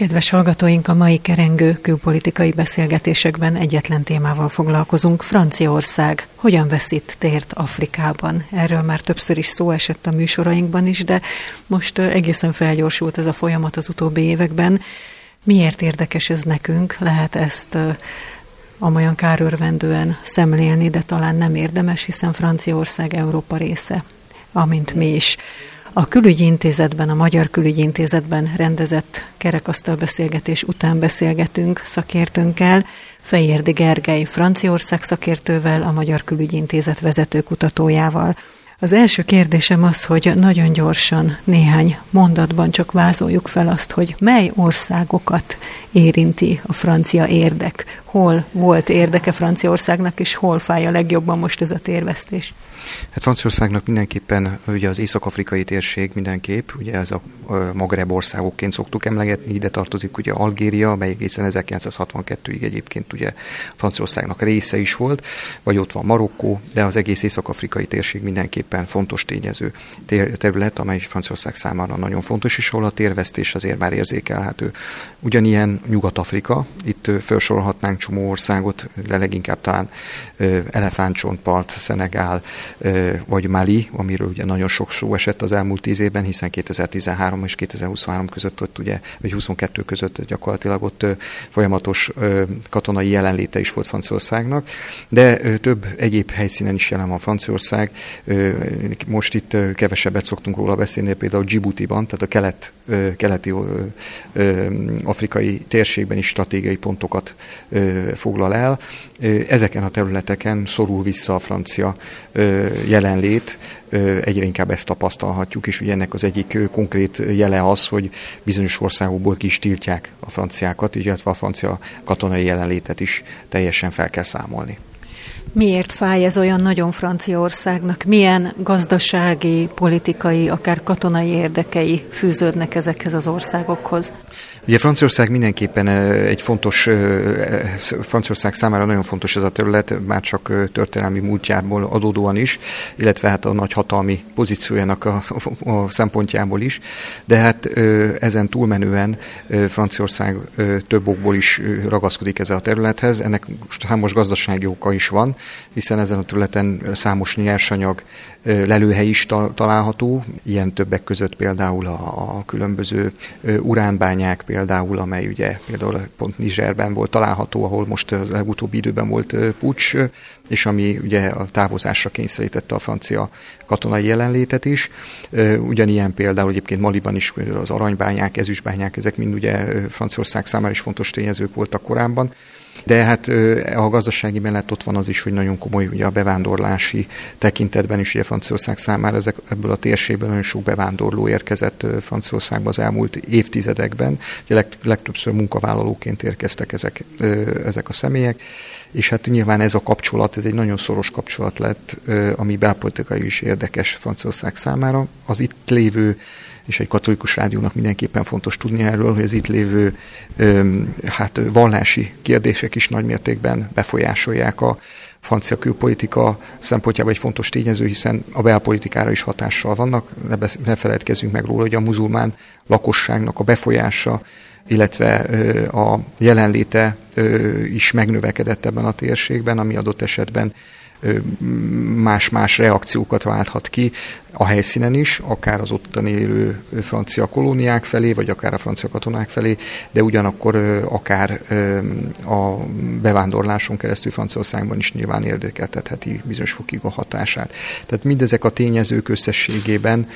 Kedves hallgatóink, a mai kerengő külpolitikai beszélgetésekben egyetlen témával foglalkozunk. Franciaország hogyan veszít tért Afrikában? Erről már többször is szó esett a műsorainkban is, de most egészen felgyorsult ez a folyamat az utóbbi években. Miért érdekes ez nekünk? Lehet ezt amolyan kárörvendően szemlélni, de talán nem érdemes, hiszen Franciaország Európa része, amint mi is. A külügyi intézetben, a Magyar Külügyi Intézetben rendezett kerekasztal beszélgetés után beszélgetünk szakértőnkkel, Fejérdi Gergely Franciaország szakértővel, a Magyar Külügyi Intézet vezető kutatójával. Az első kérdésem az, hogy nagyon gyorsan, néhány mondatban csak vázoljuk fel azt, hogy mely országokat érinti a francia érdek, hol volt érdeke Franciaországnak, és hol fáj a legjobban most ez a térvesztés. Hát Franciaországnak mindenképpen ugye az észak-afrikai térség mindenképp, ugye ez a Magreb országokként szoktuk emlegetni, ide tartozik ugye Algéria, amely egészen 1962-ig egyébként ugye Franciaországnak része is volt, vagy ott van Marokkó, de az egész észak-afrikai térség mindenképpen fontos tényező terület, amely Franciaország számára nagyon fontos, és ahol a térvesztés azért már érzékelhető. Ugyanilyen Nyugat-Afrika, itt felsorolhatnánk csomó országot, de leginkább talán Elefántcsontpart, Szenegál, vagy Mali, amiről ugye nagyon sok szó esett az elmúlt tíz évben, hiszen 2013 és 2023 között ott ugye, vagy 22 között gyakorlatilag ott folyamatos katonai jelenléte is volt Franciaországnak, de több egyéb helyszínen is jelen van Franciaország. Most itt kevesebbet szoktunk róla beszélni, például Djibouti-ban, tehát a kelet, keleti afrikai térségben is stratégiai pontokat foglal el. Ezeken a területeken szorul vissza a francia jelenlét, egyre inkább ezt tapasztalhatjuk, és ugye ennek az egyik konkrét jele az, hogy bizonyos országokból ki is tiltják a franciákat, illetve a francia katonai jelenlétet is teljesen fel kell számolni. Miért fáj ez olyan nagyon Franciaországnak? Milyen gazdasági, politikai, akár katonai érdekei fűződnek ezekhez az országokhoz? Ugye Franciaország mindenképpen egy fontos, Franciaország számára nagyon fontos ez a terület, már csak történelmi múltjából adódóan is, illetve hát a nagy hatalmi pozíciójának a, a szempontjából is, de hát ezen túlmenően Franciaország több okból is ragaszkodik ezzel a területhez, ennek számos gazdasági oka is van, hiszen ezen a területen számos nyersanyag lelőhely is található, ilyen többek között például a, a különböző uránbányák például, amely ugye például pont Nizserben volt található, ahol most az legutóbbi időben volt pucs, és ami ugye a távozásra kényszerítette a francia katonai jelenlétet is. Ugyanilyen például egyébként Maliban is az aranybányák, ezüstbányák, ezek mind ugye Franciaország számára is fontos tényezők voltak korábban. De hát a gazdasági mellett ott van az is, hogy nagyon komoly ugye a bevándorlási tekintetben is ugye Franciaország számára ezek, ebből a térségből nagyon sok bevándorló érkezett Franciaországba az elmúlt évtizedekben. Ugye leg, legtöbbször munkavállalóként érkeztek ezek, ezek a személyek, és hát nyilván ez a kapcsolat, ez egy nagyon szoros kapcsolat lett, ami belpolitikai is érdekes Franciaország számára. Az itt lévő és egy katolikus rádiónak mindenképpen fontos tudni erről, hogy az itt lévő hát vallási kérdések is nagymértékben befolyásolják a francia külpolitika szempontjából egy fontos tényező, hiszen a belpolitikára is hatással vannak. Ne, besz- ne feledkezzünk meg róla, hogy a muzulmán lakosságnak a befolyása, illetve a jelenléte is megnövekedett ebben a térségben, ami adott esetben más-más reakciókat válthat ki a helyszínen is, akár az ottan élő francia kolóniák felé, vagy akár a francia katonák felé, de ugyanakkor akár a bevándorláson keresztül Franciaországban is nyilván érdekeltetheti bizonyos fokig a hatását. Tehát mindezek a tényezők összességében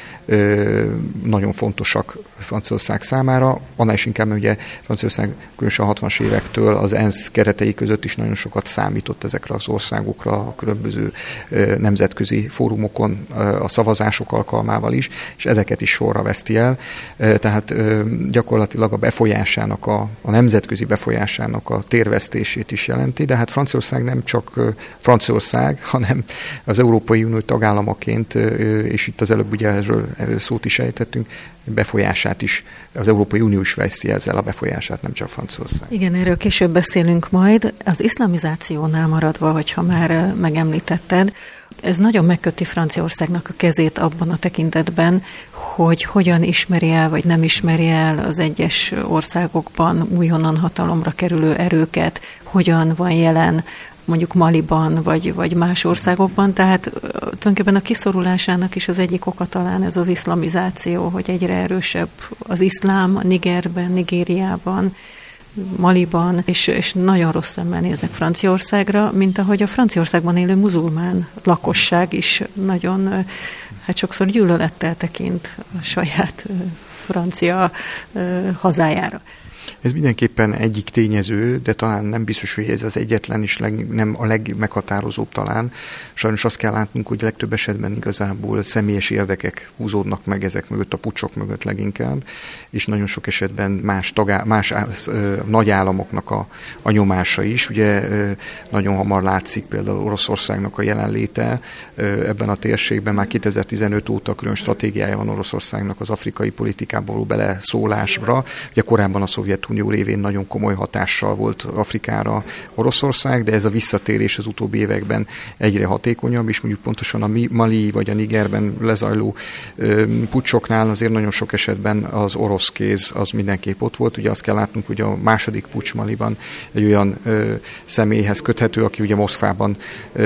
nagyon fontosak Franciaország számára, annál is inkább, mert ugye Franciaország különösen a 60-as évektől az ENSZ keretei között is nagyon sokat számított ezekre az országokra, a különböző nemzetközi fórumokon a szavazás választások alkalmával is, és ezeket is sorra veszti el. Tehát gyakorlatilag a befolyásának, a, a nemzetközi befolyásának a térvesztését is jelenti, de hát Franciaország nem csak Franciaország, hanem az Európai Unió tagállamaként, és itt az előbb ugye erről, erről szót is ejtettünk, befolyását is, az Európai Unió is veszi ezzel a befolyását, nem csak Franciaország. Igen, erről később beszélünk majd. Az iszlamizációnál maradva, hogyha már megemlítetted, Ez nagyon megköti Franciaországnak a kezét abban a tekintetben, hogy hogyan ismeri el, vagy nem ismeri el az egyes országokban újonnan hatalomra kerülő erőket, hogyan van jelen mondjuk Maliban, vagy, vagy más országokban, tehát tulajdonképpen a kiszorulásának is az egyik oka talán ez az iszlamizáció, hogy egyre erősebb az iszlám Nigerben, Nigériában, Maliban, és, és nagyon rossz szemmel néznek Franciaországra, mint ahogy a Franciaországban élő muzulmán lakosság is nagyon, hát sokszor gyűlölettel tekint a saját francia hazájára. Ez mindenképpen egyik tényező, de talán nem biztos, hogy ez az egyetlen és leg, nem a legmeghatározóbb talán. Sajnos azt kell látnunk, hogy legtöbb esetben igazából személyes érdekek húzódnak meg ezek mögött, a pucsok mögött leginkább, és nagyon sok esetben más, tagá, más ö, nagy államoknak a, a nyomása is. Ugye ö, nagyon hamar látszik például Oroszországnak a jelenléte ö, ebben a térségben, már 2015 óta külön stratégiája van Oroszországnak az afrikai politikából beleszólásra. Ugye korábban a szovjet Szovjetunió révén nagyon komoly hatással volt Afrikára Oroszország, de ez a visszatérés az utóbbi években egyre hatékonyabb, és mondjuk pontosan a Mali vagy a Nigerben lezajló pucsoknál azért nagyon sok esetben az orosz kéz az mindenképp ott volt. Ugye azt kell látnunk, hogy a második pucs Maliban egy olyan ö, személyhez köthető, aki ugye Moszkvában ö,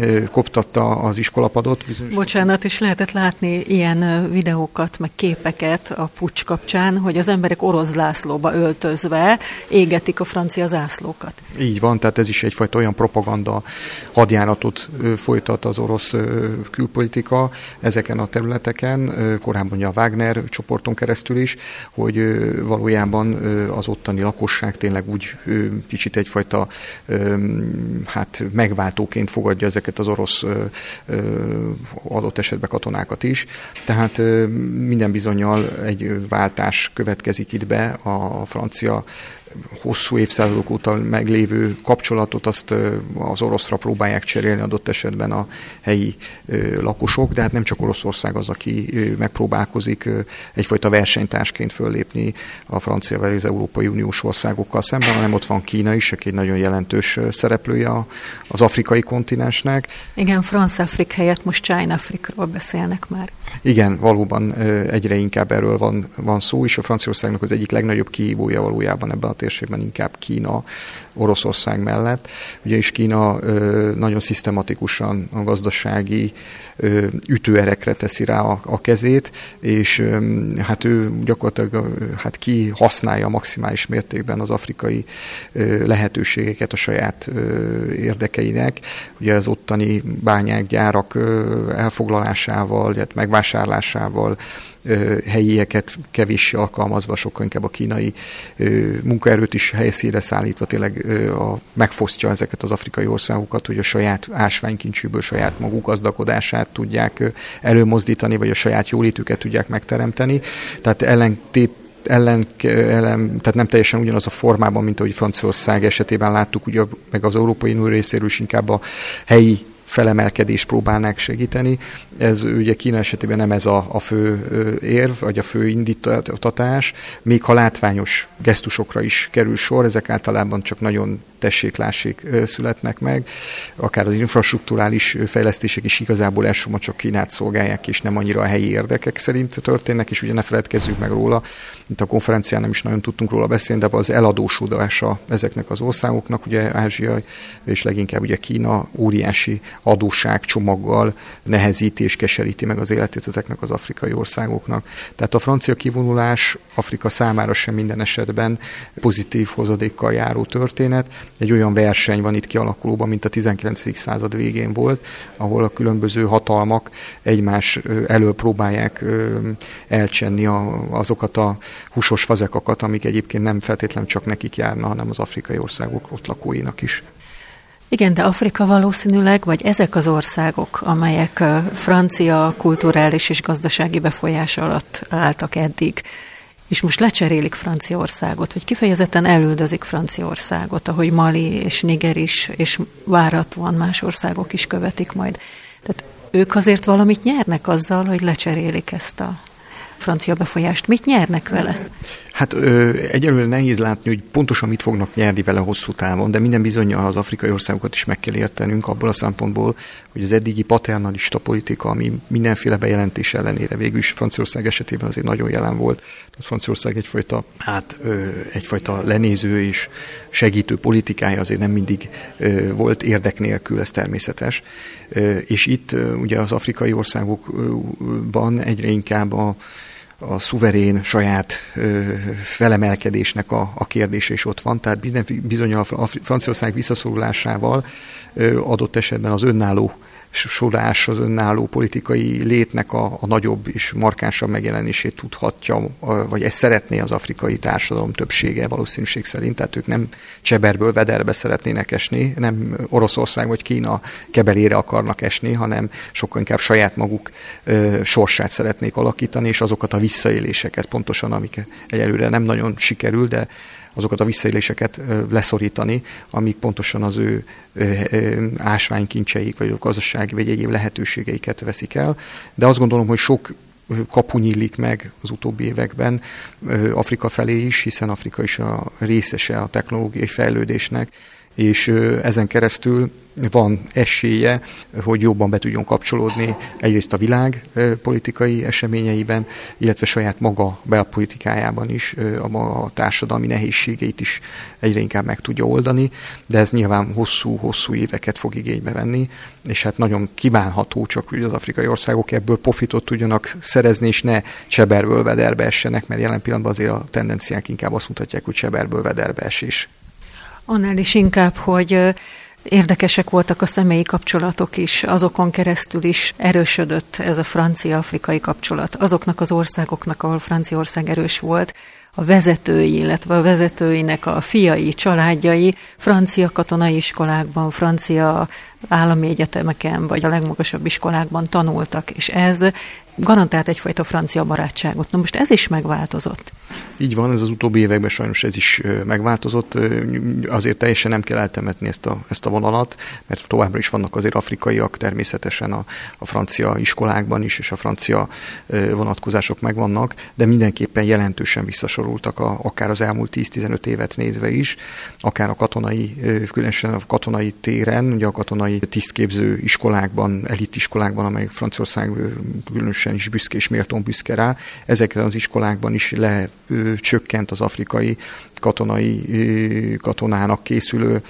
ö, koptatta az iskolapadot. Bizonyos Bocsánat, és lehetett látni ilyen videókat, meg képeket a pucs kapcsán, hogy az emberek orosz zászlóba ölt öltözve égetik a francia zászlókat. Így van, tehát ez is egyfajta olyan propaganda hadjáratot folytat az orosz külpolitika ezeken a területeken, korábban a Wagner csoporton keresztül is, hogy valójában az ottani lakosság tényleg úgy kicsit egyfajta hát megváltóként fogadja ezeket az orosz adott esetben katonákat is. Tehát minden bizonyal egy váltás következik itt be a francia francia hosszú évszázadok óta meglévő kapcsolatot azt az oroszra próbálják cserélni adott esetben a helyi lakosok, de hát nem csak Oroszország az, aki megpróbálkozik egyfajta versenytársként föllépni a francia vagy az Európai Uniós országokkal szemben, hanem ott van Kína is, aki egy nagyon jelentős szereplője az afrikai kontinensnek. Igen, France-Afrik helyett most China-Afrikról beszélnek már. Igen, valóban egyre inkább erről van, van szó, és a Franciaországnak az egyik legnagyobb kihívója valójában ebben a térségben inkább Kína, Oroszország mellett. Ugye is Kína nagyon szisztematikusan a gazdasági ütőerekre teszi rá a kezét, és hát ő gyakorlatilag hát ki használja maximális mértékben az afrikai lehetőségeket a saját érdekeinek. Ugye az ottani bányák, gyárak elfoglalásával, illetve megvásárlásával, helyieket kevéssé alkalmazva, sokkal inkább a kínai munkaerőt is helyszíre szállítva tényleg a, megfosztja ezeket az afrikai országokat, hogy a saját ásványkincsűből saját maguk gazdagodását tudják előmozdítani, vagy a saját jólétüket tudják megteremteni. Tehát ellentét ellen, ellen, tehát nem teljesen ugyanaz a formában, mint ahogy Franciaország esetében láttuk, ugye meg az Európai Unió részéről is inkább a helyi felemelkedést próbálnák segíteni. Ez ugye Kína esetében nem ez a, a fő érv, vagy a fő indítatás, még ha látványos gesztusokra is kerül sor, ezek általában csak nagyon tessék-lássék születnek meg, akár az infrastruktúrális fejlesztések is igazából elsősorban csak Kínát szolgálják, és nem annyira a helyi érdekek szerint történnek, és ugye ne feledkezzük meg róla, mint a konferencián nem is nagyon tudtunk róla beszélni, de az eladósodása ezeknek az országoknak, ugye Ázsia és leginkább ugye Kína óriási adósságcsomaggal nehezíti és keseríti meg az életét ezeknek az afrikai országoknak. Tehát a francia kivonulás Afrika számára sem minden esetben pozitív hozadékkal járó történet, egy olyan verseny van itt kialakulóban, mint a 19. század végén volt, ahol a különböző hatalmak egymás elől próbálják elcsenni azokat a húsos fazekakat, amik egyébként nem feltétlenül csak nekik járna, hanem az afrikai országok ott lakóinak is. Igen, de Afrika valószínűleg, vagy ezek az országok, amelyek francia kulturális és gazdasági befolyás alatt álltak eddig, és most lecserélik Franciaországot, vagy kifejezetten elüldözik Franciaországot, ahogy Mali és Niger is, és váratlan más országok is követik majd. Tehát ők azért valamit nyernek azzal, hogy lecserélik ezt a francia befolyást. Mit nyernek vele? Hát egyelőre nehéz látni, hogy pontosan mit fognak nyerni vele hosszú távon, de minden bizonyal az afrikai országokat is meg kell értenünk abból a szempontból, hogy az eddigi paternalista politika, ami mindenféle bejelentés ellenére végül is Franciaország esetében azért nagyon jelen volt. Tehát Franciaország egyfajta, hát, egyfajta lenéző és segítő politikája azért nem mindig volt érdek nélkül, ez természetes. És itt ugye az afrikai országokban egyre inkább a a szuverén saját ö, felemelkedésnek a, a kérdése is ott van. Tehát bizony a Franciaország visszaszorulásával ö, adott esetben az önálló sorás az önálló politikai létnek a, a nagyobb és markánsabb megjelenését tudhatja, vagy ezt szeretné az afrikai társadalom többsége valószínűség szerint, tehát ők nem cseberből vederbe szeretnének esni, nem Oroszország vagy Kína kebelére akarnak esni, hanem sokkal inkább saját maguk ö, sorsát szeretnék alakítani, és azokat a visszaéléseket pontosan, amik egyelőre nem nagyon sikerül, de azokat a visszaéléseket leszorítani, amik pontosan az ő ásványkincseik, vagy a gazdasági, vagy egyéb lehetőségeiket veszik el. De azt gondolom, hogy sok kapu nyílik meg az utóbbi években Afrika felé is, hiszen Afrika is a részese a technológiai fejlődésnek, és ezen keresztül van esélye, hogy jobban be tudjon kapcsolódni egyrészt a világ politikai eseményeiben, illetve saját maga belpolitikájában is a maga társadalmi nehézségeit is egyre inkább meg tudja oldani, de ez nyilván hosszú-hosszú éveket fog igénybe venni, és hát nagyon kívánható csak, hogy az afrikai országok ebből profitot tudjanak szerezni, és ne cseberből vederbe essenek, mert jelen pillanatban azért a tendenciák inkább azt mutatják, hogy cseberből vederbe esés. Annál is inkább, hogy Érdekesek voltak a személyi kapcsolatok is, azokon keresztül is erősödött ez a francia-afrikai kapcsolat. Azoknak az országoknak, ahol Franciaország erős volt, a vezetői, illetve a vezetőinek a fiai, családjai francia katonai iskolákban, francia állami egyetemeken, vagy a legmagasabb iskolákban tanultak, és ez garantált egyfajta francia barátságot. Na most ez is megváltozott. Így van, ez az utóbbi években sajnos ez is megváltozott. Azért teljesen nem kell eltemetni ezt a, ezt a vonalat, mert továbbra is vannak azért afrikaiak természetesen a, a francia iskolákban is, és a francia vonatkozások megvannak, de mindenképpen jelentősen visszasorultak a, akár az elmúlt 10-15 évet nézve is, akár a katonai, különösen a katonai téren, ugye a katonai tisztképző iskolákban, elitiskolákban, amelyek Franciaország különösen különösen is büszke és méltón büszke rá. Ezekre az iskolákban is lecsökkent az afrikai katonai katonának készülő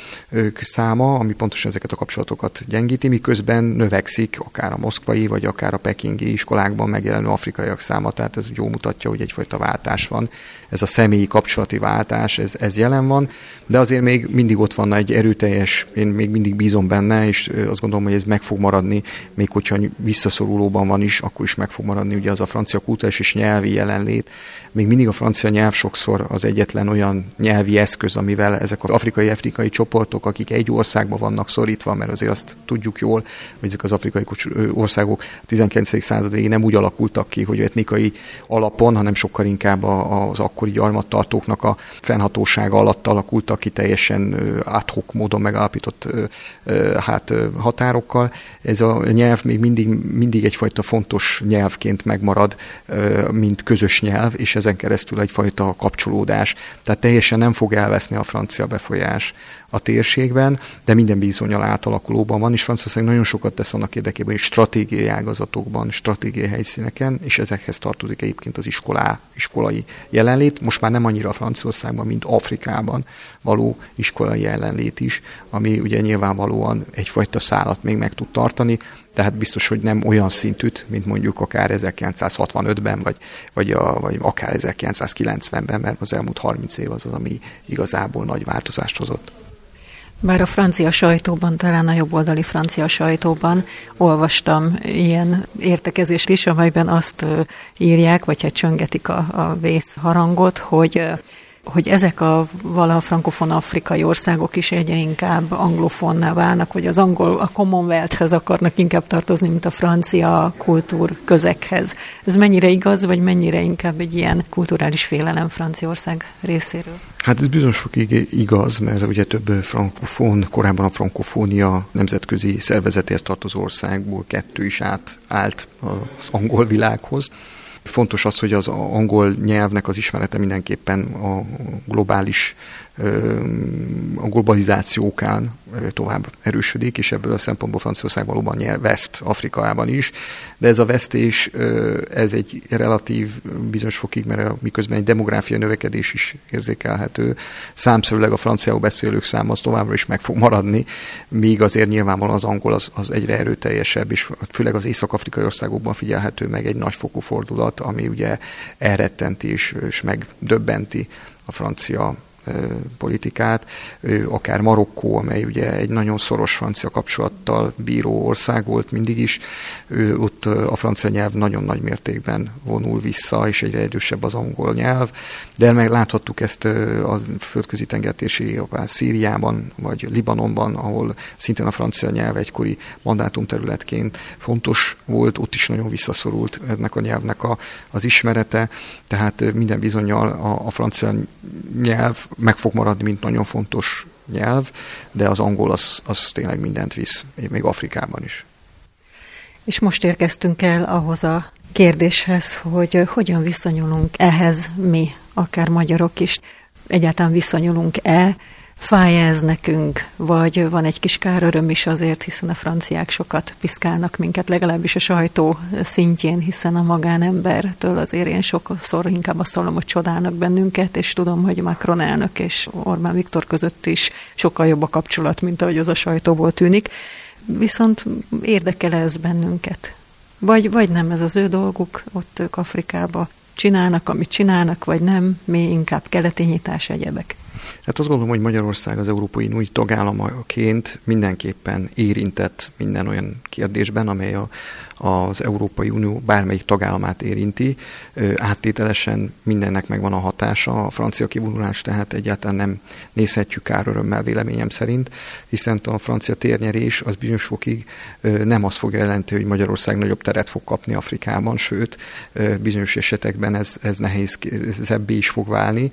száma, ami pontosan ezeket a kapcsolatokat gyengíti, miközben növekszik akár a moszkvai, vagy akár a pekingi iskolákban megjelenő afrikaiak száma, tehát ez jó mutatja, hogy egyfajta váltás van. Ez a személyi kapcsolati váltás, ez, ez jelen van, de azért még mindig ott van egy erőteljes, én még mindig bízom benne, és azt gondolom, hogy ez meg fog maradni, még hogyha visszaszorulóban van is, akkor is meg fog maradni ugye az a francia kultúrás és nyelvi jelenlét. Még mindig a francia nyelv sokszor az egyetlen olyan nyelvi eszköz, amivel ezek az afrikai-afrikai csoportok, akik egy országban vannak szorítva, mert azért azt tudjuk jól, hogy ezek az afrikai országok a 19. század nem úgy alakultak ki, hogy etnikai alapon, hanem sokkal inkább az akkori gyarmattartóknak a fennhatósága alatt alakultak ki teljesen adhok módon megállapított hát, határokkal. Ez a nyelv még mindig, mindig egyfajta fontos nyelvként megmarad, mint közös nyelv, és ezen keresztül egyfajta kapcsolódás. Tehát teljesen nem fog elveszni a francia befolyás a térségben, de minden bizonyal átalakulóban van, és Franciaország nagyon sokat tesz annak érdekében, hogy stratégiai ágazatokban, stratégiai helyszíneken, és ezekhez tartozik egyébként az iskolá, iskolai jelenlét. Most már nem annyira Franciaországban, mint Afrikában való iskolai jelenlét is, ami ugye nyilvánvalóan egyfajta szállat még meg tud tartani, tehát biztos, hogy nem olyan szintűt, mint mondjuk akár 1965-ben, vagy, vagy, a, vagy akár 1990-ben, mert az elmúlt 30 év az az, ami igazából nagy változást hozott. Bár a francia sajtóban, talán a jobboldali francia sajtóban olvastam ilyen értekezést is, amelyben azt írják, vagy hát csöngetik a, a vészharangot, hogy hogy ezek a valaha frankofon afrikai országok is egyre inkább anglofonná válnak, hogy az angol, a Commonwealthhez akarnak inkább tartozni, mint a francia kultúr közekhez. Ez mennyire igaz, vagy mennyire inkább egy ilyen kulturális félelem Franciaország részéről? Hát ez bizonyos fokig igaz, mert ugye több frankofón, korábban a frankofónia nemzetközi szervezetéhez tartozó országból kettő is átállt az angol világhoz Fontos az, hogy az angol nyelvnek az ismerete mindenképpen a globális a globalizációkán tovább erősödik, és ebből a szempontból Franciaország valóban nyer veszt Afrikában is, de ez a vesztés, ez egy relatív bizonyos fokig, mert miközben egy demográfiai növekedés is érzékelhető, számszerűleg a franciául beszélők száma az továbbra is meg fog maradni, míg azért nyilvánvalóan az angol az, az egyre erőteljesebb, és főleg az észak-afrikai országokban figyelhető meg egy nagyfokú fordulat, ami ugye elrettenti és, és megdöbbenti a francia politikát, akár Marokkó, amely ugye egy nagyon szoros francia kapcsolattal bíró ország volt mindig is, ott a francia nyelv nagyon nagy mértékben vonul vissza, és egyre erősebb az angol nyelv, de meg láthattuk ezt a földközi tengertési, Szíriában, vagy Libanonban, ahol szintén a francia nyelv egykori mandátumterületként fontos volt, ott is nagyon visszaszorult ennek a nyelvnek a, az ismerete, tehát minden bizonyal a, a francia nyelv meg fog maradni, mint nagyon fontos nyelv, de az angol az, az tényleg mindent visz, még Afrikában is. És most érkeztünk el ahhoz a kérdéshez, hogy hogyan viszonyulunk ehhez mi, akár magyarok is. Egyáltalán viszonyulunk-e Fáj ez nekünk, vagy van egy kis káröröm is azért, hiszen a franciák sokat piszkálnak minket, legalábbis a sajtó szintjén, hiszen a magánembertől azért én sokszor inkább azt szólom, hogy csodálnak bennünket, és tudom, hogy Macron elnök és Orbán Viktor között is sokkal jobb a kapcsolat, mint ahogy az a sajtóból tűnik. Viszont érdekel ez bennünket? Vagy, vagy nem ez az ő dolguk, ott ők Afrikába csinálnak, amit csinálnak, vagy nem, mi inkább keleti nyitás egyebek. Hát azt gondolom, hogy Magyarország az Európai Unió tagállamaként mindenképpen érintett minden olyan kérdésben, amely a, az Európai Unió bármelyik tagállamát érinti. Áttételesen mindennek megvan a hatása, a francia kivonulás tehát egyáltalán nem nézhetjük kár örömmel véleményem szerint, hiszen a francia térnyerés az bizonyos fokig nem azt fogja jelenti, hogy Magyarország nagyobb teret fog kapni Afrikában, sőt, bizonyos esetekben ez, ez nehéz, ebbé is fog válni,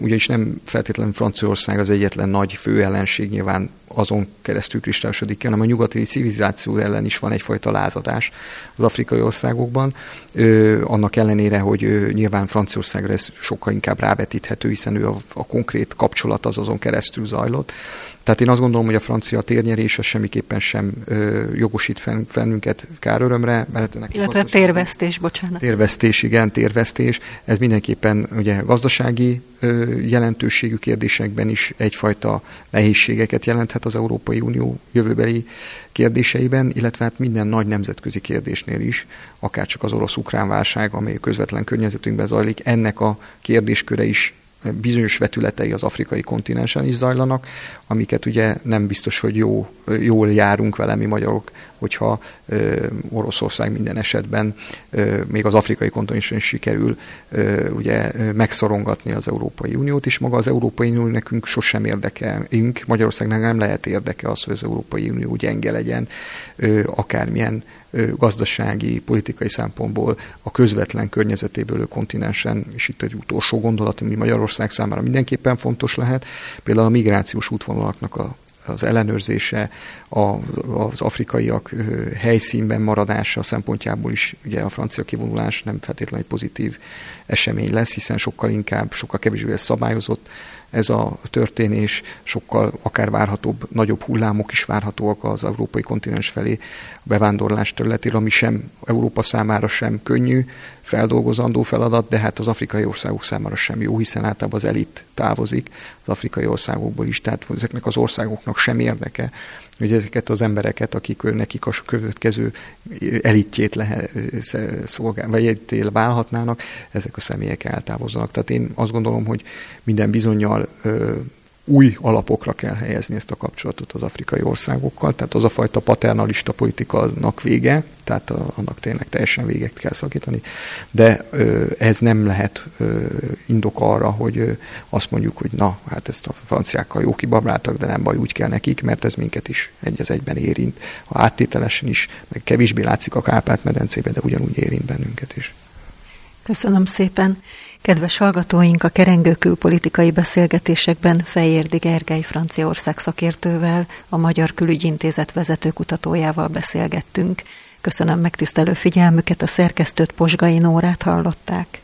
ugyanis nem feltétlenül Franciaország az egyetlen nagy főellenség nyilván azon keresztül kristályosodik ki, hanem a nyugati civilizáció ellen is van egyfajta lázadás az afrikai országokban. Ö, annak ellenére, hogy ö, nyilván Franciaországra ez sokkal inkább rávetíthető, hiszen ő a, a konkrét kapcsolat az azon keresztül zajlott. Tehát én azt gondolom, hogy a francia térnyerés az semmiképpen sem ö, jogosít fenn, fennünket kárörömre. Mert ennek Illetve térvesztés, bocsánat. Térvesztés, igen, térvesztés. Ez mindenképpen ugye gazdasági ö, jelentőségű kérdésekben is egyfajta nehézségeket jelenthet az Európai Unió jövőbeli kérdéseiben, illetve hát minden nagy nemzetközi kérdésnél is, akár csak az orosz-ukrán válság, amely közvetlen környezetünkben zajlik, ennek a kérdésköre is bizonyos vetületei az afrikai kontinensen is zajlanak, amiket ugye nem biztos, hogy jó, jól járunk vele mi magyarok, hogyha ö, Oroszország minden esetben ö, még az afrikai kontinensen sikerül ö, ugye megszorongatni az Európai Uniót, és maga az Európai Unió nekünk sosem érdekeünk, Magyarországnak nem lehet érdeke az, hogy az Európai Unió gyenge legyen, ö, akármilyen gazdasági, politikai szempontból a közvetlen környezetéből a kontinensen, és itt egy utolsó gondolat, ami Magyarország számára mindenképpen fontos lehet, például a migrációs útvonalaknak a az ellenőrzése, az afrikaiak helyszínben maradása szempontjából is ugye a francia kivonulás nem feltétlenül pozitív esemény lesz, hiszen sokkal inkább, sokkal kevésbé lesz szabályozott ez a történés, sokkal akár várhatóbb, nagyobb hullámok is várhatóak az európai kontinens felé. A bevándorlás területére, ami sem Európa számára sem könnyű, feldolgozandó feladat, de hát az afrikai országok számára sem jó, hiszen általában az elit távozik az afrikai országokból is, tehát ezeknek az országoknak sem érdeke, hogy ezeket az embereket, akik nekik a következő elitjét lehet szolgál, vagy elitjét válhatnának, ezek a személyek eltávozzanak. Tehát én azt gondolom, hogy minden bizonyal új alapokra kell helyezni ezt a kapcsolatot az afrikai országokkal, tehát az a fajta paternalista politika aznak vége, tehát annak tényleg teljesen véget kell szakítani, de ez nem lehet indok arra, hogy azt mondjuk, hogy na, hát ezt a franciákkal jó kibabráltak, de nem baj, úgy kell nekik, mert ez minket is egy az egyben érint. Ha áttételesen is, meg kevésbé látszik a Kárpát-medencébe, de ugyanúgy érint bennünket is. Köszönöm szépen. Kedves hallgatóink, a kerengő külpolitikai beszélgetésekben Fejérdi Gergely Franciaország szakértővel, a Magyar Külügyintézet vezető kutatójával beszélgettünk. Köszönöm megtisztelő figyelmüket, a szerkesztőt Posgai Nórát hallották.